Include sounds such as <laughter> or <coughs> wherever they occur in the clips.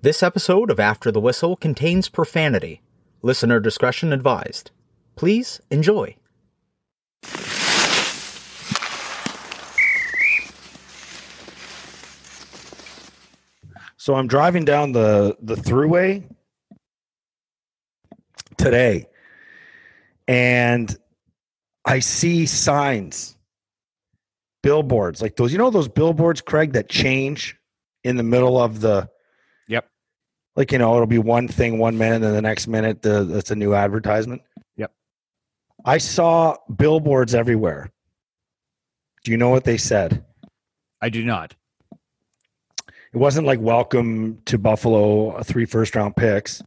This episode of After the Whistle contains profanity. Listener discretion advised. Please enjoy. So I'm driving down the the throughway today and I see signs billboards like those you know those billboards Craig that change in the middle of the. Like you know it'll be one thing one minute and the next minute the that's a new advertisement Yep. I saw billboards everywhere do you know what they said I do not. It wasn't like welcome to Buffalo, three first round picks.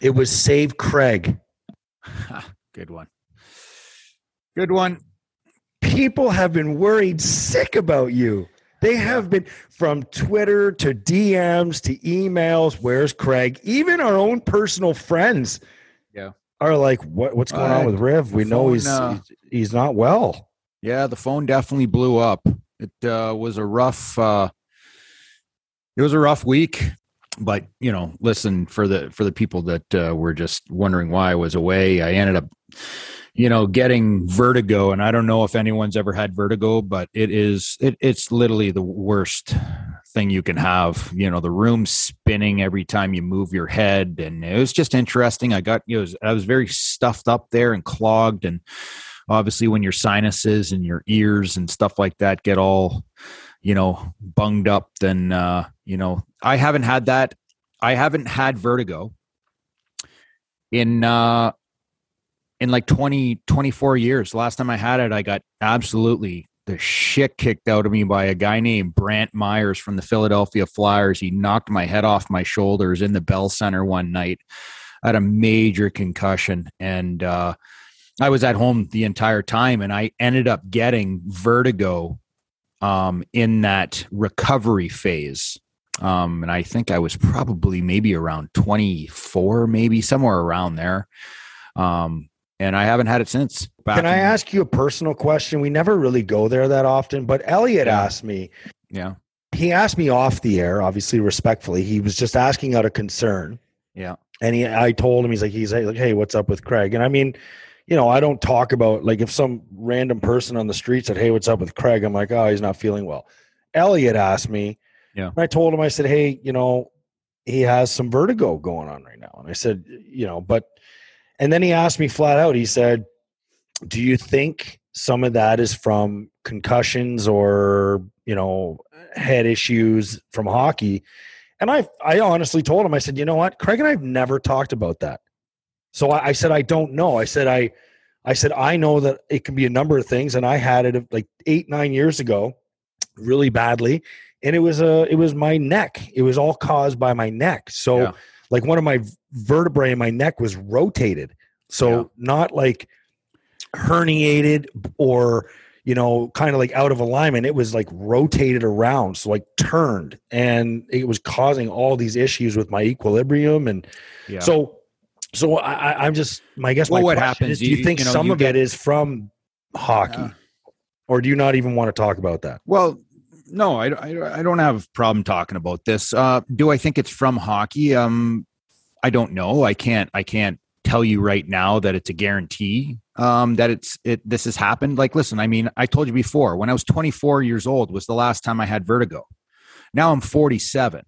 It was save Craig. <laughs> Good one. Good one. People have been worried sick about you. They have been from Twitter to DMs to emails. Where's Craig? Even our own personal friends Yeah. are like, what, what's going on Uh, with Riv? We the know he's, uh, he's he's not well. Yeah, the phone definitely blew up. It uh, was a rough. Uh, it was a rough week, but you know, listen for the for the people that uh, were just wondering why I was away. I ended up, you know, getting vertigo, and I don't know if anyone's ever had vertigo, but it is it, it's literally the worst thing you can have. You know, the room spinning every time you move your head, and it was just interesting. I got you know, I was very stuffed up there and clogged and obviously when your sinuses and your ears and stuff like that get all you know bunged up then uh you know i haven't had that i haven't had vertigo in uh in like 20 24 years last time i had it i got absolutely the shit kicked out of me by a guy named Brant Myers from the Philadelphia Flyers. He knocked my head off my shoulders in the Bell Center one night. I had a major concussion and uh I was at home the entire time and I ended up getting vertigo um, in that recovery phase. Um, and I think I was probably maybe around 24, maybe somewhere around there. Um, and I haven't had it since. Back Can I in- ask you a personal question? We never really go there that often, but Elliotte Yeah. asked me, Yeah. he asked me off the air, obviously respectfully. He was just asking out of concern. Yeah. And he, I told him, he's like, he's like, hey, what's up with Craig? And I mean, you know, I don't talk about like if some random person on the street said, hey, what's up with Craig? I'm like, oh, he's not feeling well. Elliotte asked me, Yeah. and I told him, I said, hey, you know, he has some vertigo going on right now. And I said, you know, but, and then he asked me flat out, he said, do you think some of that is from concussions or, you know, head issues from hockey? And I, I honestly told him, I said, you know what, Craig and I've never talked about that. So I, I said, I don't know. I said, I, I said, I know that it can be a number of things, and I had it like eight, nine years ago, really badly, and it was a, it was my neck. It was all caused by my neck. So, Yeah. Like one of my vertebrae in my neck was rotated. So Yeah. not like herniated or you know kind of like out of alignment it was like rotated around so like turned and it was causing all these issues with my equilibrium and Yeah. so so I, i'm just my guess Well, my what happens, is, do you, you- think you know, some you of get- it is from hockey Yeah. or do you not even want to talk about that Well, no, I, I, I don't have a problem talking about this. Uh, do I think it's from hockey? Um, I don't know. I can't. I can't tell you right now that it's a guarantee um, that it's it. This has happened. Like, listen. I mean, I told you before. When I was 24 years old, was the last time I had vertigo. Now I'm 47,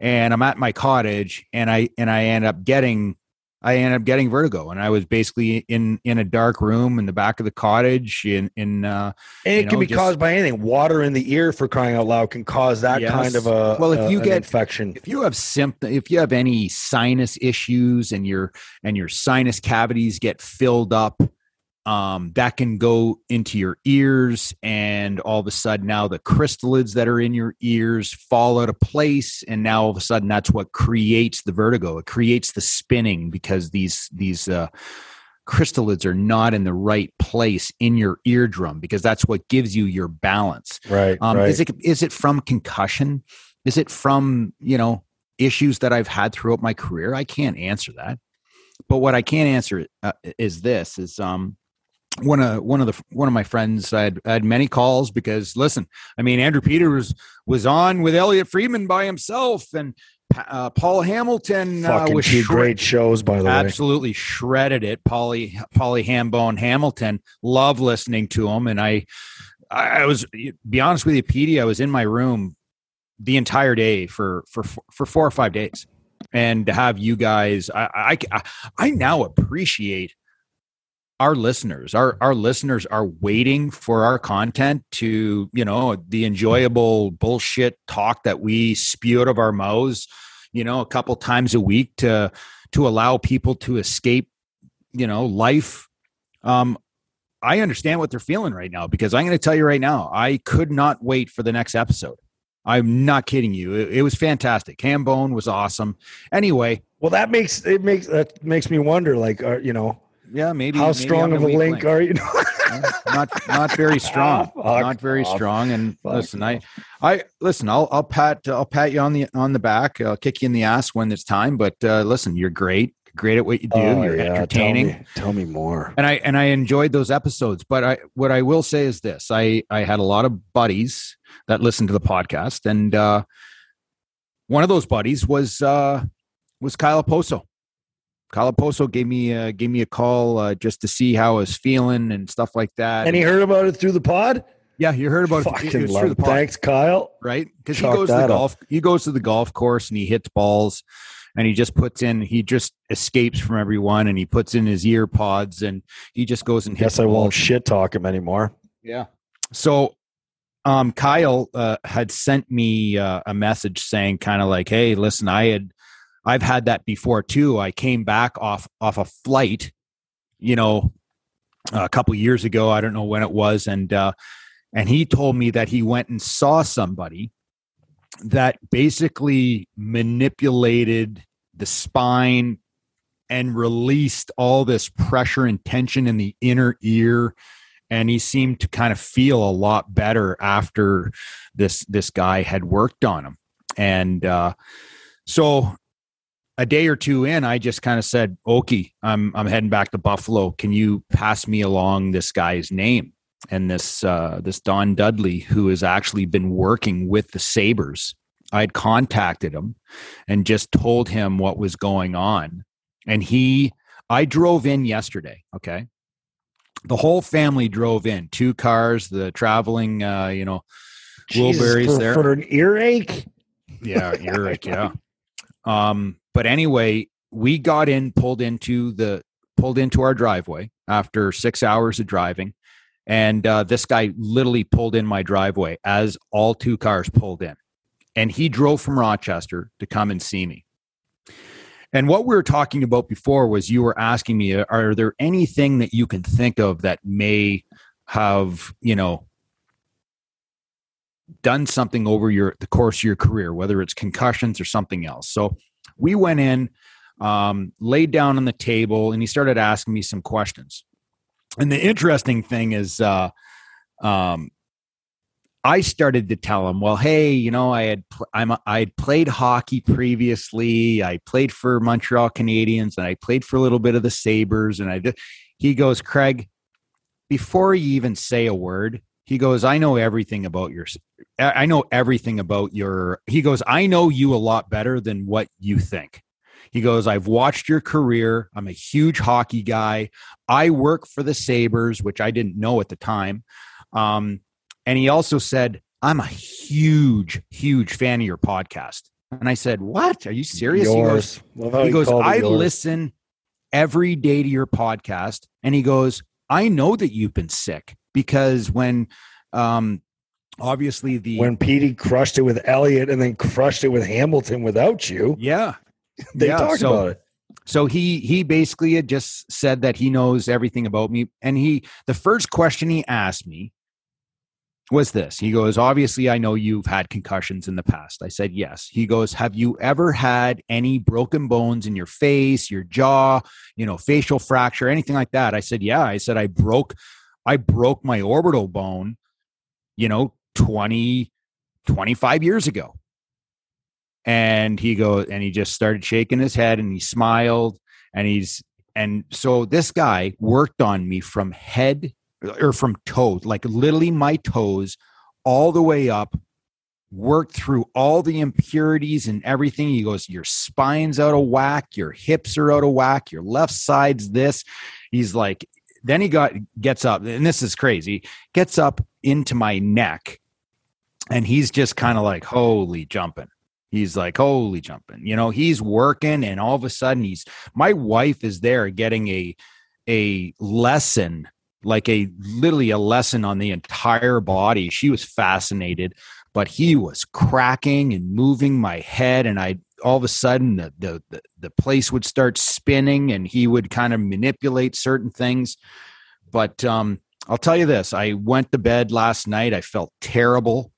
and I'm at my cottage, and I and I end up getting. I ended up getting vertigo, and I was basically in in a dark room in the back of the cottage in in uh, and it can know, be just- caused by anything water in the ear for crying out loud can cause that Yes. kind of a Well, if a- you get- infection if you have symptom if you have any sinus issues and your and your sinus cavities get filled up um, that can go into your ears and all of a sudden now the crystallids that are in your ears fall out of place and now all of a sudden that's what creates the vertigo it creates the spinning because these these uh, crystallids are not in the right place in your eardrum because that's what gives you your balance right um, right Is it is it from concussion? Is it from you know issues that I've had throughout my career? I can't answer that. But what I can answer uh, is this: is um, one of one of the one of my friends I had, I had many calls because listen i mean andrew peters was on with elliotte friedman by himself and uh, paul hamilton uh, was two shred- great shows, by the way. absolutely shredded it. Polly polly hambone hamilton love listening to him. And i i was be honest with you Petey, i was in my room the entire day for for for four or five days. And to have you guys i i i now appreciate our listeners our our listeners are waiting for our content to you know the enjoyable bullshit talk that we spew out of our mouths you know a couple times a week to to allow people to escape you know life. Um i understand what they're feeling right now because i'm going to tell you right now i could not wait for the next episode. I'm not kidding you. It, it was fantastic. Hambone was awesome. Anyway. Well, that makes it makes that makes me wonder, like, are, you know, yeah maybe how maybe strong of a weak link, are you? Not not very <laughs> strong fuck not very off. strong and Fuck listen i i listen i'll i'll pat i'll pat you on the on the back i'll kick you in the ass when it's time but uh listen you're great great at what you do Oh, you're yeah, entertaining Tell me, tell me more. and i and i enjoyed those episodes but i what i will say is this i i had a lot of buddies that listened to the podcast and uh one of those buddies was uh was Kyle Okposo Kyle Okposo gave me uh gave me a call uh just to see how i was feeling and stuff like that And he heard about it through the pod. yeah you heard about it, it Fucking through the pod, Thanks, Kyle. right because he goes to the that up. golf he goes to the golf course and he hits balls and he just puts in he just escapes from everyone and he puts in his ear pods and he just goes and hits Guess I won't shit talk him anymore. Yeah. So um Kyle uh, had sent me uh, a message saying kind of like, "Hey, listen, I had I've had that before too. I came back off off a flight, you know, a couple years ago, I don't know when it was and uh and he told me that he went and saw somebody that basically manipulated the spine and released all this pressure and tension in the inner ear and he seemed to kind of feel a lot better after this this guy had worked on him and uh so a day or two in i just kind of said okay i'm i'm heading back to buffalo. Can you pass me along this guy's name? And this uh this don dudley who has actually been working with the Sabres I had contacted him and just told him what was going on. And he i drove in yesterday okay? The whole family drove in two cars the traveling uh you know Jesus, Wilburys for, there. for an earache. yeah you're yeah. <laughs> Um but anyway we got in pulled into the pulled into our driveway after six hours of driving. And uh, this guy literally pulled in my driveway as all two cars pulled in. And he drove from rochester to come and see me. And what we were talking about before was you were asking me are there anything that you can think of that may have you know done something over your the course of your career, whether it's concussions or something else. So we went in, um, laid down on the table, and he started asking me some questions. And the interesting thing is, uh, um, I started to tell him, well, hey, you know, I had pl- I'm a, I had played hockey previously. I played for Montreal Canadiens, and I played for a little bit of the Sabres. And I did. He goes, Craig, before you even say a word, he goes, I know everything about your I know everything about your he goes, I know you a lot better than what you think. He goes, I've watched your career. I'm a huge hockey guy. I work for the Sabres, which I didn't know at the time. Um, and he also said, I'm a huge, huge fan of your podcast. And I said, What? Are you serious? He goes, Yours. He goes, I yours. listen every day to your podcast. And he goes, I know that you've been sick because when um obviously the when Petey crushed it with Elliotte and then crushed it with Hamilton without you. yeah. <laughs> They Yeah, talked so- about it. so he he basically had just said that he knows everything about me and he the first question he asked me was this. He goes obviously i know you've had concussions in the past. I said yes. He goes have you ever had any broken bones in your face your jaw you know facial fracture anything like that? I said yeah. I said i broke i broke my orbital bone you know 20 25 years ago and he goes and he just started shaking his head and he smiled and he's and so this guy worked on me from head or from toes, like literally my toes, all the way up. Worked through all the impurities and everything. He goes, Your spine's out of whack, your hips are out of whack, your left side's this. He's like, then he got gets up, and this is crazy, gets up into my neck, and he's just kind of like, Holy jumping. He's like, holy jumping. You know, he's working, and all of a sudden, he's my wife is there getting a a lesson, like a literally a lesson on the entire body. She was fascinated, but he was cracking and moving my head, and I all of a sudden the the the, place would start spinning, and he would kind of manipulate certain things. But um, I'll tell you this: I went to bed last night. I felt terrible.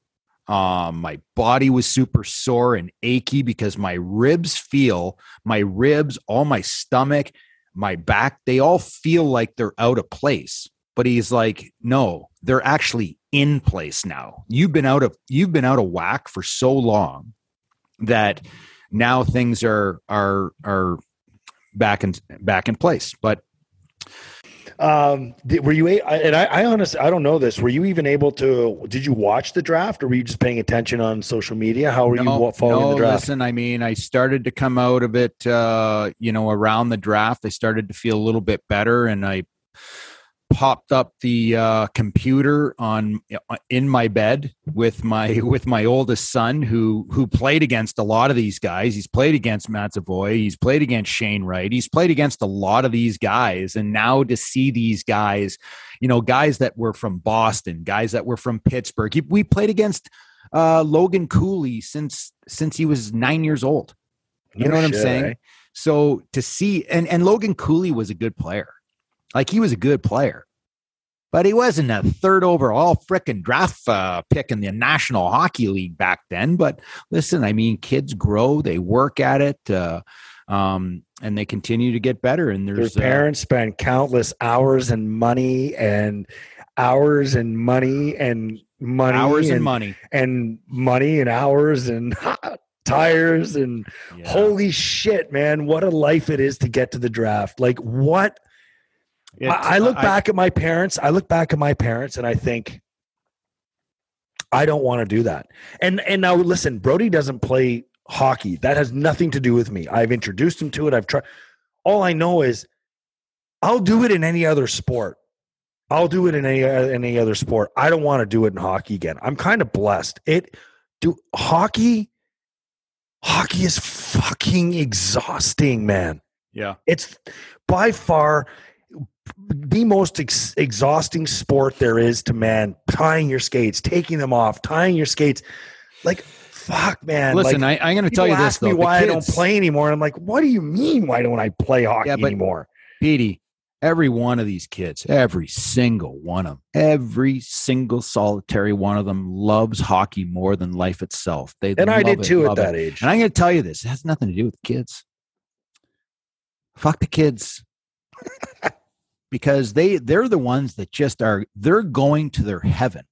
Um, my body was super sore and achy because my ribs feel my ribs, all my stomach, my back, they all feel like they're out of place. But he's like, no, they're actually in place now. You've been out of you've been out of whack for so long that now things are are are back in back in place. But Um, were you? And I, I honestly, I don't know this. Were you even able to? Did you watch the draft, or were you just paying attention on social media? How were you following no, the draft? Listen, I mean, I started to come out of it, uh, you know, around the draft. I started to feel a little bit better, and I popped up the uh, computer on in my bed with my <laughs> with my oldest son, who who played against a lot of these guys. He's played against Matt Savoie. He's played against Shane Wright. He's played against a lot of these guys, and now to see these guys, you know, guys that were from Boston, guys that were from Pittsburgh. He- We played against uh, Logan Cooley since since he was nine years old. You No know what I'm saying? eh? So to see and and Logan Cooley was a good player, like he was a good player, but he wasn't a third overall frickin' draft uh, pick in the National Hockey League back then. But listen, I mean, kids grow, they work at it, uh, um, and they continue to get better. And Their there's uh, parents spend countless hours and money and hours and money and money hours and, and money. and money and hours and <laughs> tires and Yeah. holy shit, man! What a life it is to get to the draft. Like what? It- I, I look back at my parents. I look back at my parents, and I think I don't want to do that. And and now listen, Brody doesn't play hockey. That has nothing to do with me. I've introduced him to it. I've tried. All I know is I'll do it in any other sport. I'll do it in any uh, any other sport. I don't want to do it in hockey again. I'm kind of blessed. It do hockey. Hockey is fucking exhausting, man yeah. it's by far the most ex- exhausting sport there is to man tying your skates taking them off tying your skates like fuck man Listen, like, I, I'm going to tell you this though. why i don't play anymore and i'm like what do you mean why don't i play hockey Yeah, but- anymore Petey, every one of these kids, every single one of them, every single solitary one of them loves hockey more than life itself. They and i did it, too at love it. that age And I'm going to tell you this: it has nothing to do with the kids. Fuck the kids, <laughs> because they they're the ones that just are. They're going to their heaven.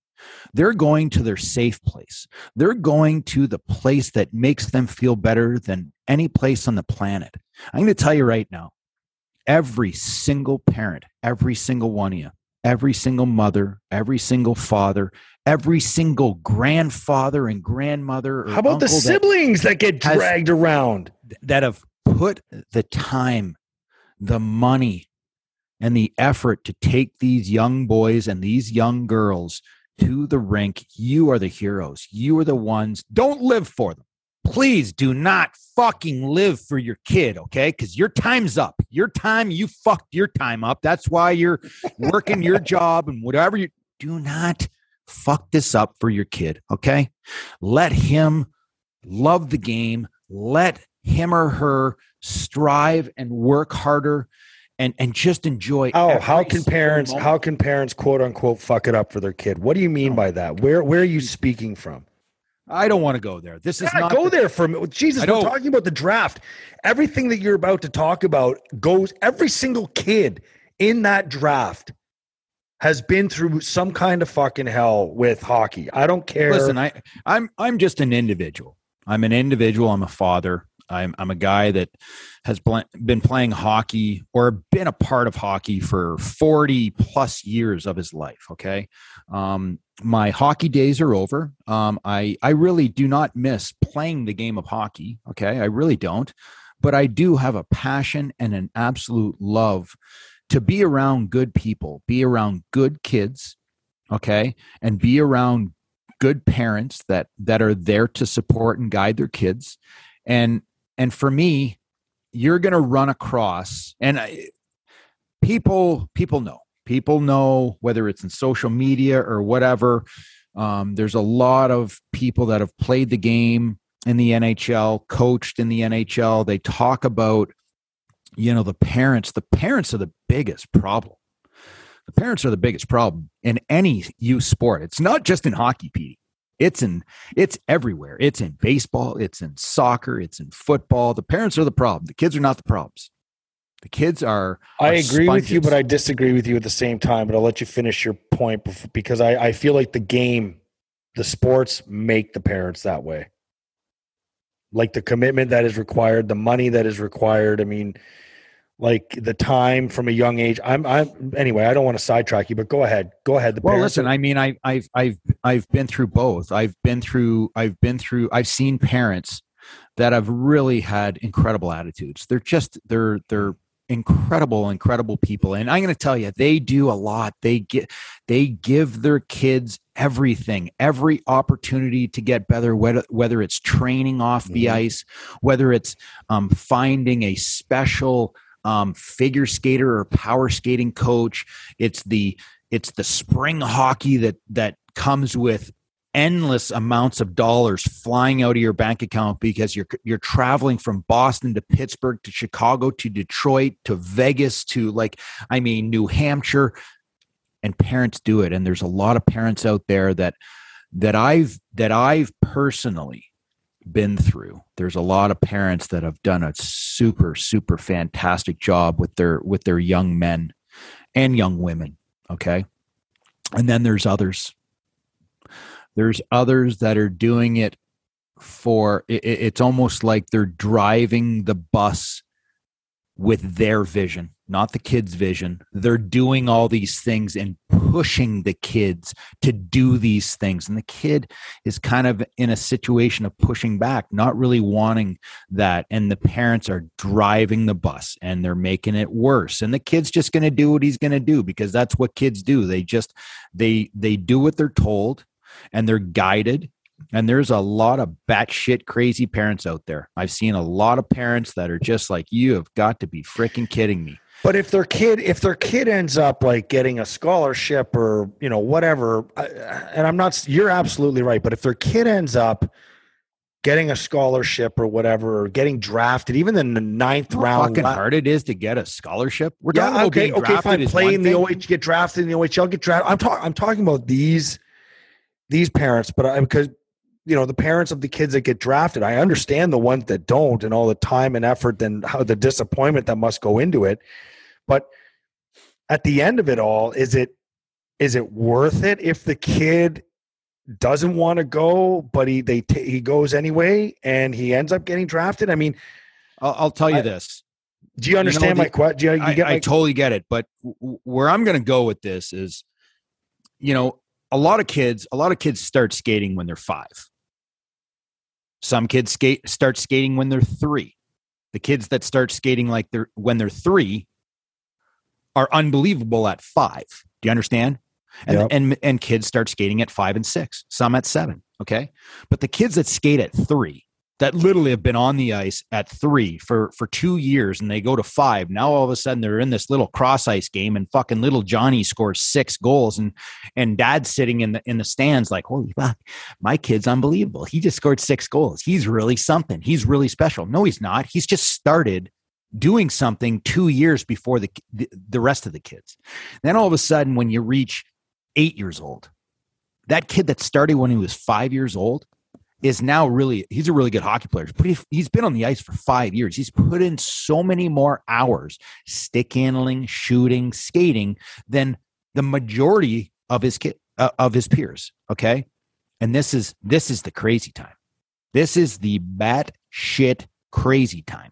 They're going to their safe place. They're going to the place that makes them feel better than any place on the planet. I'm going to tell you right now every single parent, every single one of you, every single mother, every single father, every single grandfather and grandmother. or how about the uncle that- siblings that get has- dragged around that have put the time, the money, and the effort to take these young boys and these young girls to the rink. You are the heroes. You are the ones. Don't live for them. Please do not fucking live for your kid, okay? Because your time's up. Your time, you fucked your time up. That's why you're working your <laughs> job and whatever you do not fuck this up for your kid, okay? Let him love the game. Let him or her strive and work harder and and just enjoy oh how can parents moment. how can parents quote unquote fuck it up for their kid what do you mean by that where where are you mm-hmm. speaking from I don't want to go there. This is Yeah, not go the- there for a minute. Jesus, we're talking about the draft. Everything that you're about to talk about goes. Every single kid in that draft has been through some kind of fucking hell with hockey. I don't care. Listen, I I'm I'm just an individual. I'm an individual. I'm a father. I'm I'm a guy that has been playing hockey or been a part of hockey for 40 plus years of his life. Okay, um, my hockey days are over. Um, I I really do not miss playing the game of hockey. Okay, I really don't, but I do have a passion and an absolute love to be around good people, be around good kids. Okay, and be around good parents that that are there to support and guide their kids and and for me you're going to run across and I, people people know. People know whether it's in social media or whatever. Um, there's a lot of people that have played the game in the nhl coached in the nhl they talk about you know the parents. The parents are the biggest problem. The parents are the biggest problem in any youth sport. It's not just in hockey Pete. It's in it's everywhere. It's in baseball, it's in soccer, it's in football. The parents are the problem. The kids are not the problems. The kids are. I agree sponges. with you, but I disagree with you at the same time. But I'll let you finish your point because I, I feel like the game, the sports make the parents that way. Like the commitment that is required, the money that is required. I mean, like the time from a young age. I'm I'm anyway, I don't want to sidetrack you, but go ahead. Go ahead. The well, listen, are- I mean, I I've I've I've been through both. I've been through I've been through I've seen parents that have really had incredible attitudes. They're just they're they're incredible incredible people and i'm going to tell you they do a lot they get they give their kids everything every opportunity to get better whether, whether it's training off the mm-hmm. ice whether it's um, finding a special um, figure skater or power skating coach. It's the it's the spring hockey that that comes with endless amounts of dollars flying out of your bank account because you're you're traveling from Boston to Pittsburgh to Chicago to Detroit to Vegas to like I mean New Hampshire and parents do it and there's a lot of parents out there that that I've that I've personally been through. There's a lot of parents that have done a super super fantastic job with their with their young men and young women, okay? And then there's others. There's others that are doing it for it, it's almost like they're driving the bus with their vision not the kids' vision. They're doing all these things and pushing the kids to do these things. And the kid is kind of in a situation of pushing back, not really wanting that. And the parents are driving the bus and they're making it worse. And the kid's just going to do what he's going to do because that's what kids do. They just, they, they do what they're told and they're guided and there's a lot of batshit crazy parents out there. I've seen a lot of parents that are just like, you have got to be freaking kidding me. But if their kid, if their kid ends up like getting a scholarship or you know whatever, and I'm not, you're absolutely right. But if their kid ends up getting a scholarship or whatever, or getting drafted, even in the ninth round, fucking hard it is to get a scholarship. We're yeah, talking okay, okay, fine. Play in the OH, get drafted in the OHL, get drafted. I'm talking, I'm talking about these these parents, but I because you know the parents of the kids that get drafted i understand the ones that don't and all the time and effort and how the disappointment that must go into it but at the end of it all, is it is it worth it if the kid doesn't want to go, but he they t- he goes anyway, and he ends up getting drafted? I mean, I'll, I'll tell you I, this. Do you understand you know, my question? I, I totally get it, but w- where I'm going to go with this is, you know, a lot of kids, a lot of kids start skating when they're five. Some kids skate start skating when they're three. The kids that start skating like they're when they're three are unbelievable at five. Do you understand? And, yep. and and kids start skating at five and six, some at seven. Okay, but the kids that skate at three, that literally have been on the ice at three for for two years, and they go to five. Now all of a sudden they're in this little cross ice game, and fucking little Johnny scores six goals, and and Dad's sitting in the in the stands like, holy fuck, my kid's unbelievable. He just scored six goals. He's really something. He's really special. No, he's not. He's just started doing something two years before the, the, rest of the kids. Then all of a sudden, when you reach eight years old, that kid that started when he was five years old is now really he's a really good hockey player but he, he's been on the ice for five years he's put in so many more hours stick handling shooting skating than the majority of his kid uh, of his peers okay and this is this is the crazy time this is the bat shit crazy time.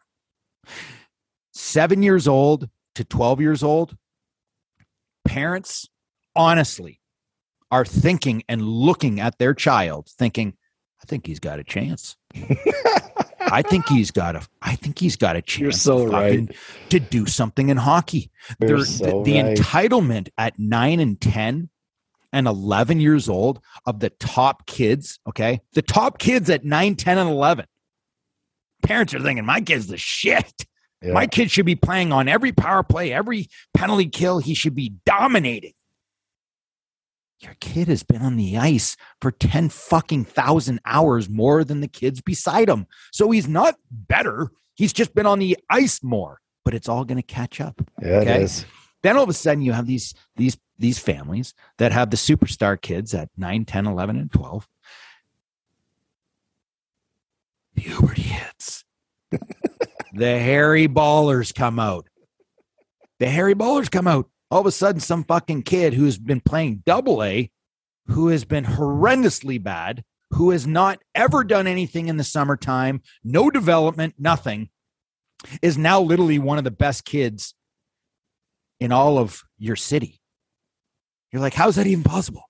Seven years old to 12 years old, parents honestly are thinking and looking at their child, thinking, I think he's got a chance. I think he's <laughs> got a. I think he's got a chance. So to right. to do something in hockey. So the, the right. entitlement at nine and ten and 11 years old of the top kids. Okay, the top kids at 9, 10, and 11. Parents are thinking, my kid's the shit. Yeah. My kid should be playing on every power play, every penalty kill. He should be dominating. Your kid has been on the ice for 10 fucking thousand hours more than the kids beside him. So he's not better. He's just been on the ice more, but it's all going to catch up. Yeah, Okay. it is. Then all of a sudden you have these these these families that have the superstar kids at 9, 10, 11 and 12. Puberty hits. The hairy ballers come out. The hairy ballers come out. All of a sudden some fucking kid who's been playing double A who has been horrendously bad, who has not ever done anything in the summertime, no development, nothing, is now literally one of the best kids in all of your city. You're like, how's that even possible?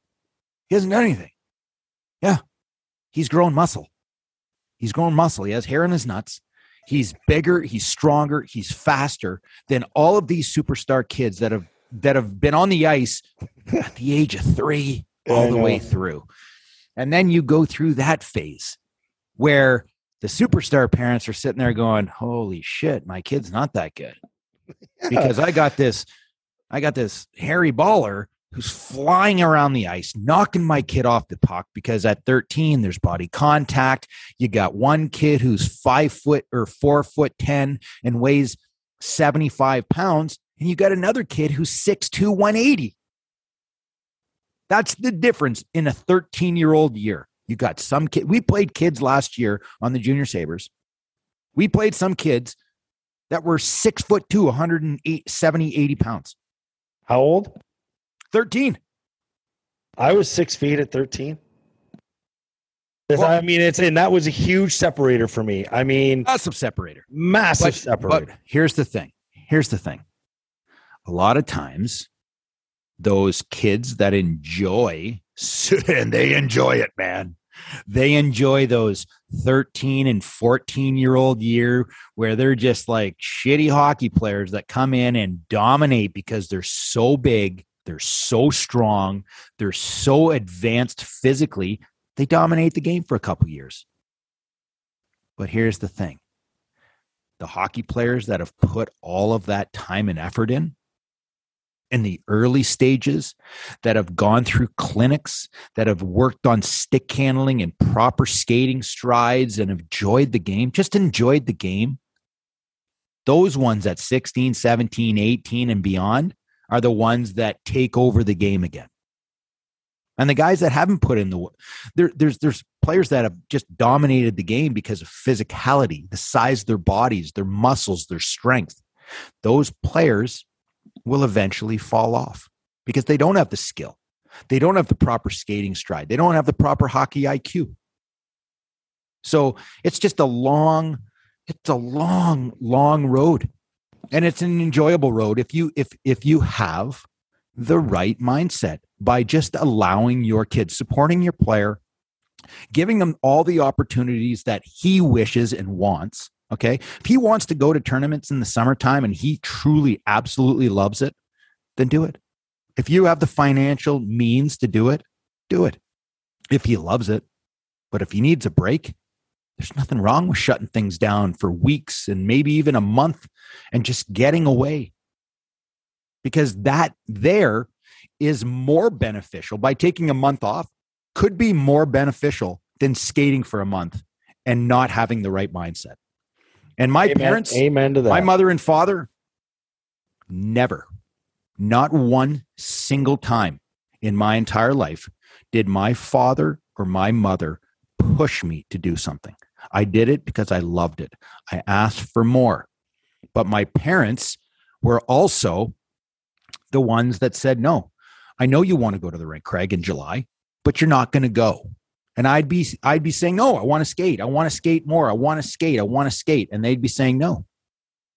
He hasn't done anything. Yeah. He's grown muscle. He's grown muscle. He has hair in his nuts. He's bigger, he's stronger, he's faster than all of these superstar kids that have that have been on the ice at the age of 3 all the way through. And then you go through that phase where the superstar parents are sitting there going, "Holy shit, my kid's not that good." <laughs> because I got this, I got this hairy baller who's flying around the ice, knocking my kid off the puck because at 13 there's body contact. You got one kid who's five foot or four foot 10 and weighs 75 pounds, and you got another kid who's 6'2, 180. That's the difference in a 13 year old year. You got some kid. We played kids last year on the Junior Sabres. We played some kids that were six foot two, 108, 70, 80 pounds. How old? 13. I was six feet at 13. Well- I mean, it's and that was a huge separator for me. I mean, Awesome separator. massive But, separator. but here's the thing. Here's the thing. A lot of times, those kids that enjoy, <laughs> and they enjoy it, man. They enjoy those 13 and 14 year old year where they're just like shitty hockey players that come in and dominate because they're so big, they're so strong, they're so advanced physically. They dominate the game for a couple years. But here's the thing the hockey players that have put all of that time and effort in in the early stages that have gone through clinics that have worked on stick handling and proper skating strides and have enjoyed the game just enjoyed the game those ones at 16 17 18 and beyond are the ones that take over the game again and the guys that haven't put in the there, there's there's players that have just dominated the game because of physicality, the size of their bodies, their muscles, their strength. Those players will eventually fall off because they don't have the skill. They don't have the proper skating stride. They don't have the proper hockey IQ. So it's just a long, it's a long, long road. And it's an enjoyable road if you if if you have the right mindset by just allowing your kids, supporting your player, giving them all the opportunities that he wishes and wants. Okay. If he wants to go to tournaments in the summertime and he truly, absolutely loves it, then do it. If you have the financial means to do it, do it. If he loves it. But if he needs a break, there's nothing wrong with shutting things down for weeks and maybe even a month and just getting away. Because that there is more beneficial by taking a month off, could be more beneficial than skating for a month and not having the right mindset. And my amen, parents, amen to that. my mother and father, never, not one single time in my entire life did my father or my mother push me to do something. I did it because I loved it. I asked for more. But my parents were also the ones that said, no, I know you want to go to the rink, Craig, in July, but you're not going to go. And I'd be I'd be saying, No, I want to skate. I want to skate more. I want to skate. I want to skate. And they'd be saying, No,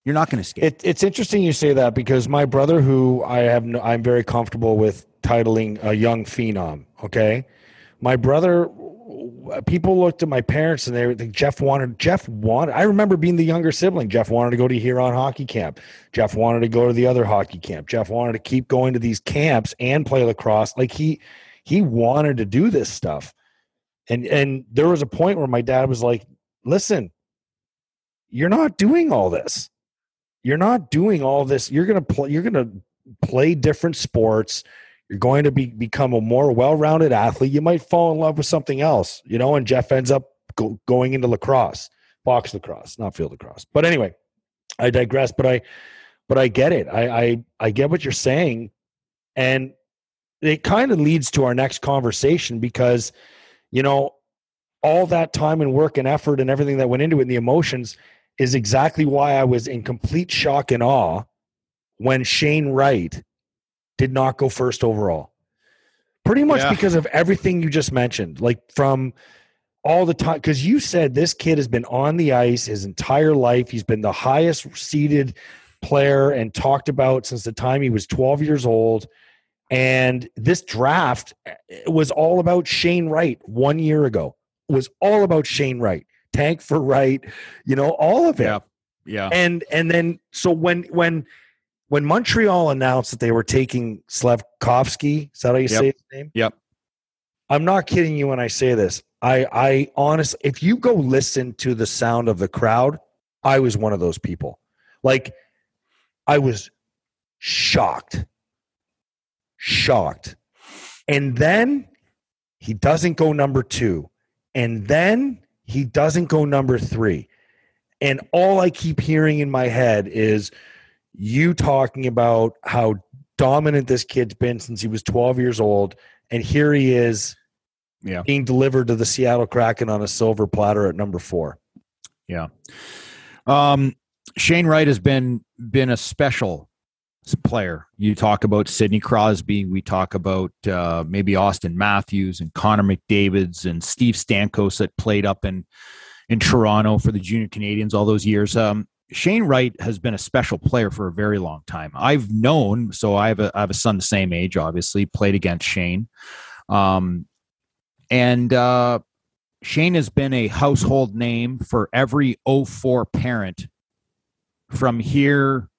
you're not going to skate. It, it's interesting you say that because my brother, who I have, no, I'm very comfortable with titling a young phenom. Okay, my brother. Uh, people looked at my parents and they were like, Jeff wanted. Jeff wanted. I remember being the younger sibling. Jeff wanted to go to Huron hockey camp. Jeff wanted to go to the other hockey camp. Jeff wanted to keep going to these camps and play lacrosse. Like he, he wanted to do this stuff. And and there was a point where my dad was like, "Listen, you're not doing all this you're not doing all this you're going to play you're going to play different sports you're going to be become a more well-rounded athlete. You might fall in love with something else you know and jeff ends up go, going into lacrosse box lacrosse not field lacrosse. But anyway i digress but i but i get it. I i, I get what you're saying. And it kind of leads to our next conversation because you know all that time and work and effort and everything that went into it and the emotions is exactly why I was in complete shock and awe when Shane Wright did not go first overall. Pretty much yeah. because of everything you just mentioned, like from all the time. Because you said this kid has been on the ice his entire life. He's been the highest seeded player and talked about since the time he was 12 years old. And this draft eh, was all about Shane Wright one year ago. It was all about Shane Wright tank for Wright, you know, all of it. Yeah. Yeah. And and then so when when when Montreal announced that they were taking Slavkovsky, is that how you yep. say his name? Yep. I'm not kidding you when I say this. I I honestly if you go listen to the sound of the crowd, I was one of those people. Like I was shocked. Shocked. And then he doesn't go number 2. And then he doesn't go number three. And all I keep hearing in my head is you talking about how dominant this kid's been since he was 12 years old. And here he is yeah. being delivered to the Seattle Kraken on a silver platter at number four. Yeah. Um, Shane Wright has been been a special player. You talk about Sidney Crosby. We talk about uh, maybe Auston Matthews and Connor McDavid's and Steve Stamkos that played up in in Toronto for the Junior Canadiens all those years. Um, Shane Wright has been a special player for a very long time. I've known, so I have a I have a son the same age. Obviously, played against Shane, um, and uh, Shane has been a household name for every 04 parent from here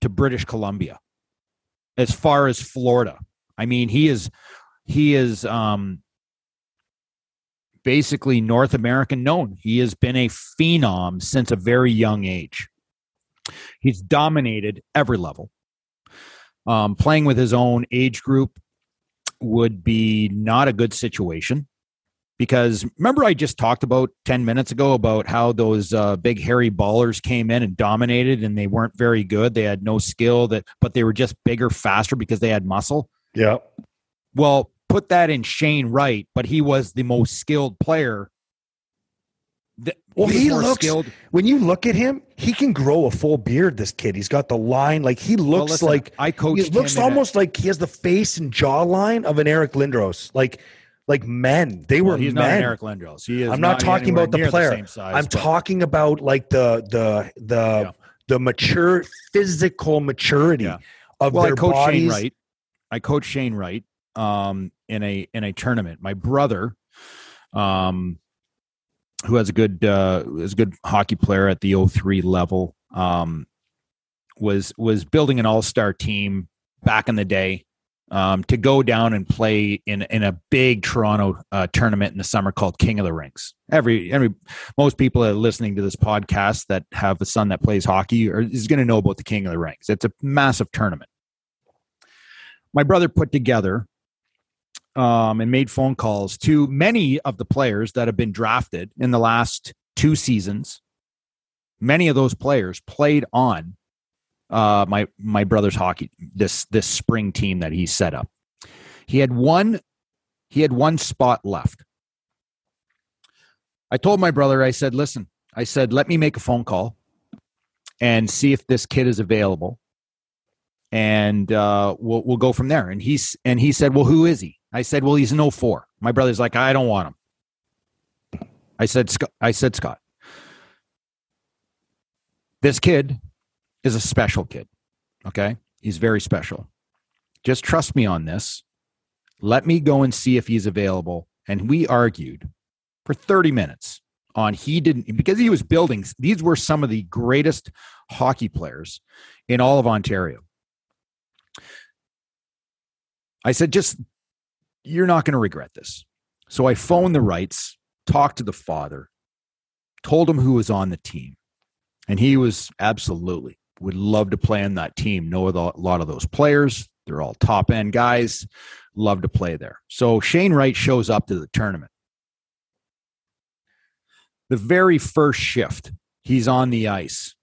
to British Columbia, as far as Florida. I mean, he is he is um, basically North American known. He has been a phenom since a very young age. He's dominated every level. Um, playing with his own age group would be not a good situation because remember I just talked about 10 minutes ago about how those uh, big hairy ballers came in and dominated and they weren't very good. They had no skill that but they were just bigger, faster because they had muscle. Yeah. Well, put that in Shane Wright, but he was the most skilled player. well, he, he looks skilled. when you look at him, he can grow a full beard. This kid, he's got the line like he looks well, listen, like I coach. He looks almost a, like he has the face and jawline of an Eric Lindros. Like like men. They well, were he's men. not Eric Lindros. He is I'm not, not talking about the player. The size, I'm but. talking about like the the the yeah. the mature physical maturity yeah. of well, their I coach bodies. Shane Wright. I coach Shane Wright um, in a in a tournament. My brother, um, who has a good uh, is a good hockey player at the 03 level, um, was was building an all star team back in the day um, to go down and play in in a big Toronto uh, tournament in the summer called King of the Rinks. Every every most people that are listening to this podcast that have a son that plays hockey or is going to know about the King of the Rinks. It's a massive tournament. My brother put together um, and made phone calls to many of the players that have been drafted in the last two seasons. Many of those players played on uh, my my brother's hockey this this spring team that he set up. He had one he had one spot left. I told my brother, I said, listen, I said, let me make a phone call and see if this kid is available. And uh, we'll we'll go from there. And he's and he said, Well, who is he? I said, Well, he's an 04. My brother's like, I don't want him. I said, Scott, I said, Scott, this kid is a special kid. Okay. He's very special. Just trust me on this. Let me go and see if he's available. And we argued for 30 minutes on he didn't because he was building these were some of the greatest hockey players in all of Ontario. I said, just you're not going to regret this. So I phoned the Wrights, talked to the father, told him who was on the team. And he was absolutely would love to play on that team. Know a lot of those players. They're all top end guys. Love to play there. So Shane Wright shows up to the tournament. The very first shift, he's on the ice.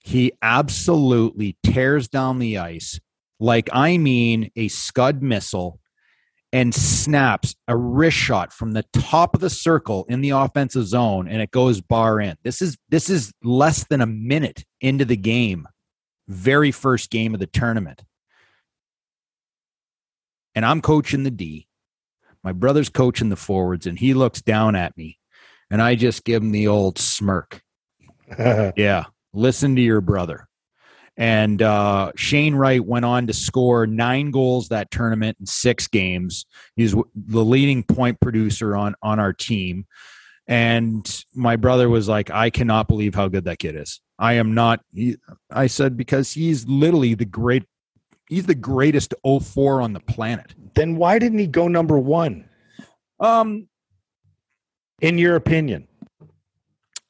He absolutely tears down the ice like I mean a scud missile and snaps a wrist shot from the top of the circle in the offensive zone and it goes bar in. This is this is less than a minute into the game. Very first game of the tournament. And I'm coaching the D. My brother's coaching the forwards and he looks down at me and I just give him the old smirk. <laughs> yeah, listen to your brother. And uh, Shane Wright went on to score nine goals that tournament in six games. He's the leading point producer on on our team. And my brother was like, "I cannot believe how good that kid is." I am not. He, I said because he's literally the great. He's the greatest 04 on the planet. Then why didn't he go number one? Um, in your opinion.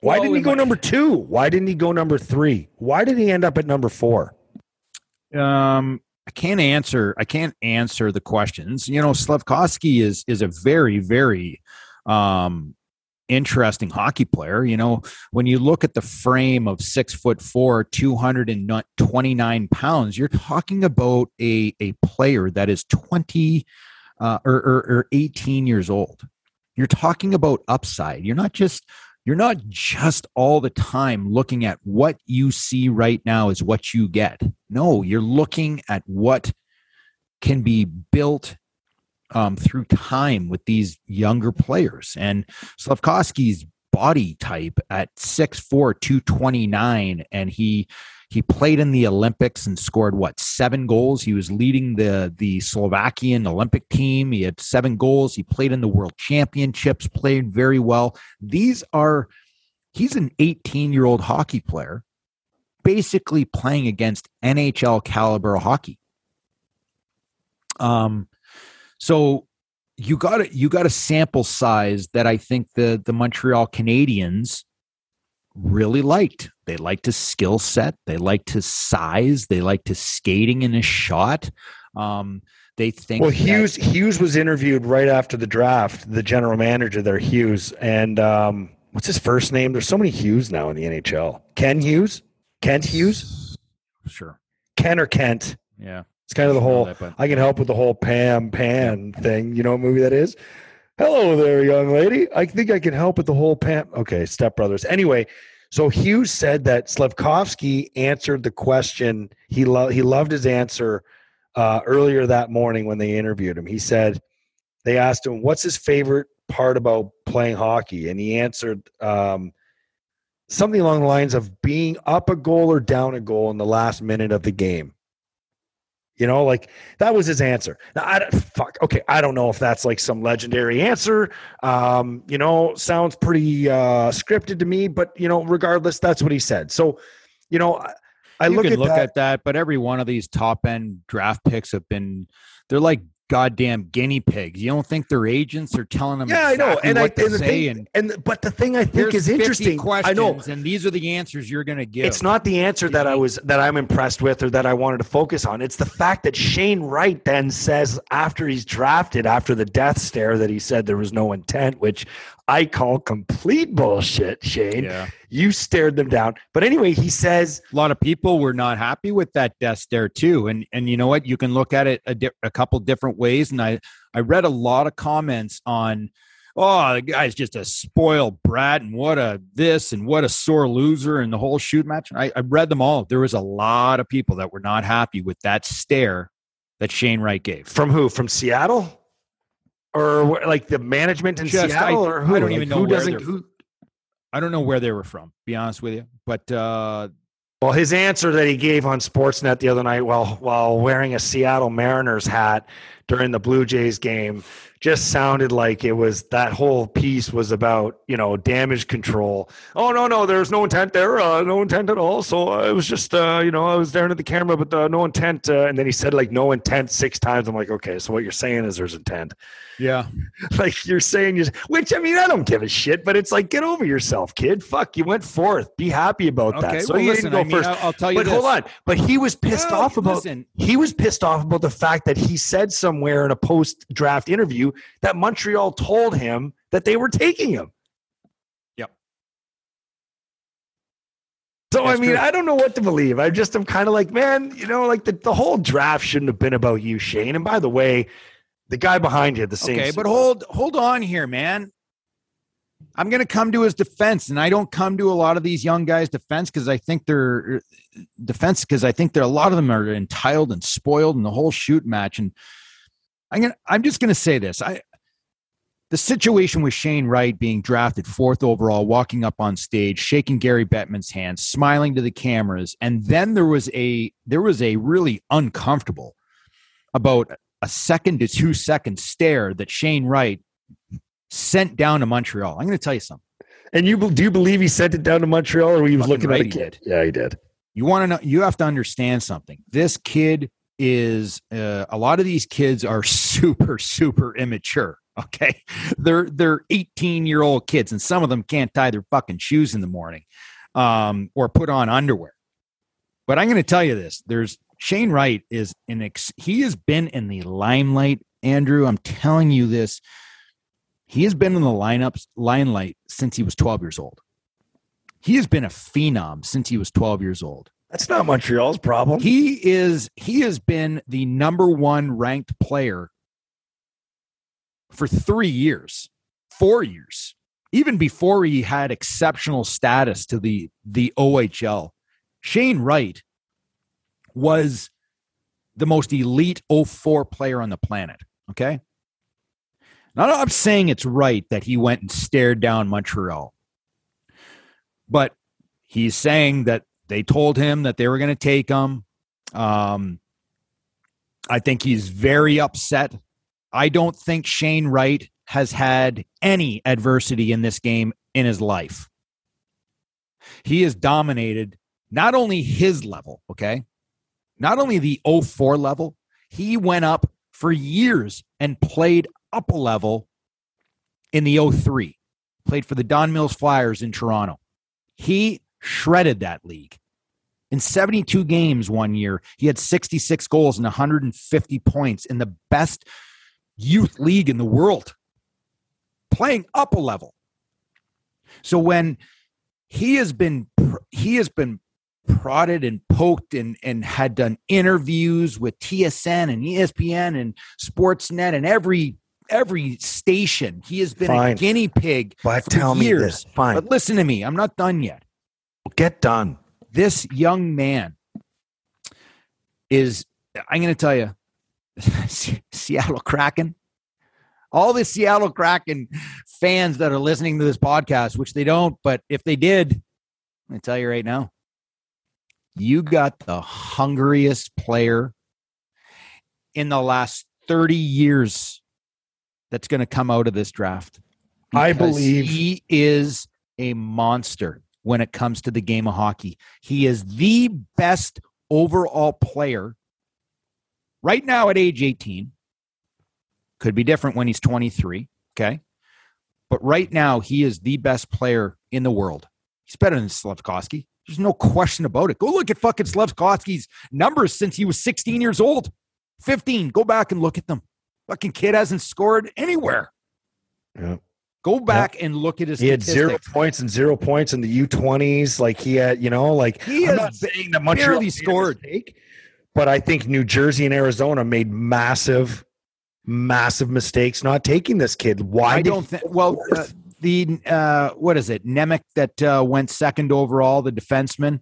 Why well, didn't he go my, number two? Why didn't he go number three? Why did he end up at number four? Um, I can't answer. I can't answer the questions. You know, Slafkovsky is is a very very um, interesting hockey player. You know, when you look at the frame of six foot four, two hundred and twenty nine pounds, you're talking about a a player that is twenty uh, or, or, or eighteen years old. You're talking about upside. You're not just you're not just all the time looking at what you see right now is what you get. No, you're looking at what can be built um, through time with these younger players. And Slafkovsky's body type at 6'4, 229, and he he played in the Olympics and scored what seven goals. He was leading the the Slovakian Olympic team. He had seven goals. He played in the World Championships. Played very well. These are he's an 18 year old hockey player, basically playing against NHL caliber hockey. Um, so you got a, you got a sample size that I think the the Montreal Canadiens really liked. They liked his skill set. They liked his size. They liked his skating in his shot. Um, they think well Hughes that- Hughes was interviewed right after the draft. The general manager there, Hughes, and um, what's his first name? There's so many Hughes now in the NHL. Ken Hughes, Kent Hughes, sure. Ken or Kent. Yeah, it's kind of the whole. I can help with the whole Pam Pan thing. You know what movie that is? Hello there, young lady. I think I can help with the whole Pam. Okay, Step Brothers. Anyway, so Hughes said that Slafkovsky answered the question. He loved he loved his answer uh, earlier that morning when they interviewed him. He said they asked him what's his favorite part about playing hockey, and he answered um, something along the lines of being up a goal or down a goal in the last minute of the game. You know, like that was his answer. Now, I don't, fuck. Okay, I don't know if that's like some legendary answer. Um, you know, sounds pretty uh, scripted to me, but you know, regardless, that's what he said. So, you know, I, I you look can at look that. at that, but every one of these top end draft picks have been they're like goddamn guinea pigs. You don't think their agents are telling them? Yeah, exactly I know. And I and the thing, and, and but the thing I think is interesting. I know, and these are the answers you're going to give. It's not the answer that I was that I'm impressed with or that I wanted to focus on. It's the fact that Shane Wright then says after he's drafted, after the death stare, that he said there was no intent, which I call complete bullshit, Shane. Yeah. You stared them down. But anyway, he says a lot of people were not happy with that death stare too. And and you know what? You can look at it a, di- a couple different ways. And I I read a lot of comments on, oh, the guy's just a spoiled brat and what a this and what a sore loser and the whole shoot match. I, I read them all. There was a lot of people that were not happy with that stare that Shane Wright gave. From who? From Seattle? Or like the management in Just- Seattle, I- or who? I don't Like, even know who doesn't. Who, I don't know where they were from. Be honest with you, but uh, well, his answer that he gave on Sportsnet the other night, while while wearing a Seattle Mariners hat during the Blue Jays game, just sounded like it was that whole piece was about you know damage control. Oh no, no, there's no intent there, uh, no intent at all. So uh, it was just uh, you know I was staring at the camera, but uh, no intent. Uh, and then he said like no intent six times. I'm like, okay, so what you're saying is there's intent. yeah, <laughs> like you're saying you which I mean I don't give a shit, but it's like get over yourself, kid. Fuck, you went fourth. Be happy about okay. that. So well, you listen, didn't go I mean, first. I'll, I'll tell you But this. hold on. But he was pissed Well, off about listen, he was pissed off about the fact that he said somewhere in a post draft interview that Montreal told him that they were taking him. Yep. So That's I mean, true. I don't know what to believe. I just am kind of like, man, you know, like the, the whole draft shouldn't have been about you, Shane. And by the way, the guy behind you, the same. Okay, but hold hold on here, man. I'm going to come to his defense, and I don't come to a lot of these young guys' defense because I think they're uh, defense because I think there a lot of them are entitled and spoiled and the whole shoot match. And I'm gonna I'm just going to say this: I the situation with Shane Wright being drafted fourth overall, walking up on stage, shaking Gary Bettman's hand, smiling to the cameras, and then there was a there was a really uncomfortable about a second to two second stare that Shane Wright sent down to Montreal. I'm going to tell you something. And you do you believe he sent it down to Montreal, or he was Fucking looking right at a kid? Yeah, he did. You want to know? You have to understand something. This kid is uh, a lot of these kids are <laughs> super super immature. Okay, they're they're 18 year old kids, and some of them can't tie their fucking shoes in the morning, um, or put on underwear. But I'm going to tell you this: there's Shane Wright is an ex- he has been in the limelight. Andrew, I'm telling you this. He has been in the lineups limelight since he was 12 years old. He has been a phenom since he was 12 years old. That's not Montreal's problem. He is he has been the number one ranked player for three years, four years, even before he had exceptional status to the the OHL. Shane Wright was the most elite 04 player on the planet. Okay. Now I'm saying it's right that he went and stared down Montreal. But he's saying that they told him that they were going to take him. Um, I think he's very upset. I don't think Shane Wright has had any adversity in this game in his life. He has dominated not only his level, okay, not only the 04 level, he went up for years and played up a level in the 03, played for the Don Mills Flyers in Toronto. He shredded that league. In 72 games one year, he had 66 goals and 150 points in the best youth league in the world, playing up a level. So when he has been he has been prodded and poked and and had done interviews with TSN and ESPN and Sportsnet and every every station. He has been Fine. a guinea pig But for tell me years. this. Fine. But listen to me, I'm not done yet. Get done. This young man is, I'm going to tell you, <laughs> Seattle Kraken. All the Seattle Kraken fans that are listening to this podcast, which they don't, but if they did, I'm going to tell you right now, you got the hungriest player in the last 30 years that's going to come out of this draft. I believe- he is a monster when it comes to the game of hockey. He is the best overall player right now at age 18. Could be different when he's 23. Okay. But right now, he is the best player in the world. He's better than Slafkovsky. There's no question about it. Go look at fucking Slafkovsky's numbers since he was 16 years old. 15. Go back and look at them. Fucking kid hasn't scored anywhere. Yeah. Go back and look at his He had zero points and zero points in the U20s. Like he had, you know, like He I'm not saying that Montreal barely scored. mistake, but I think New Jersey and Arizona made massive, massive mistakes not taking this kid. Why I don't think. Well, uh, the uh, what is it? Nemec that uh, went second overall, the defenseman.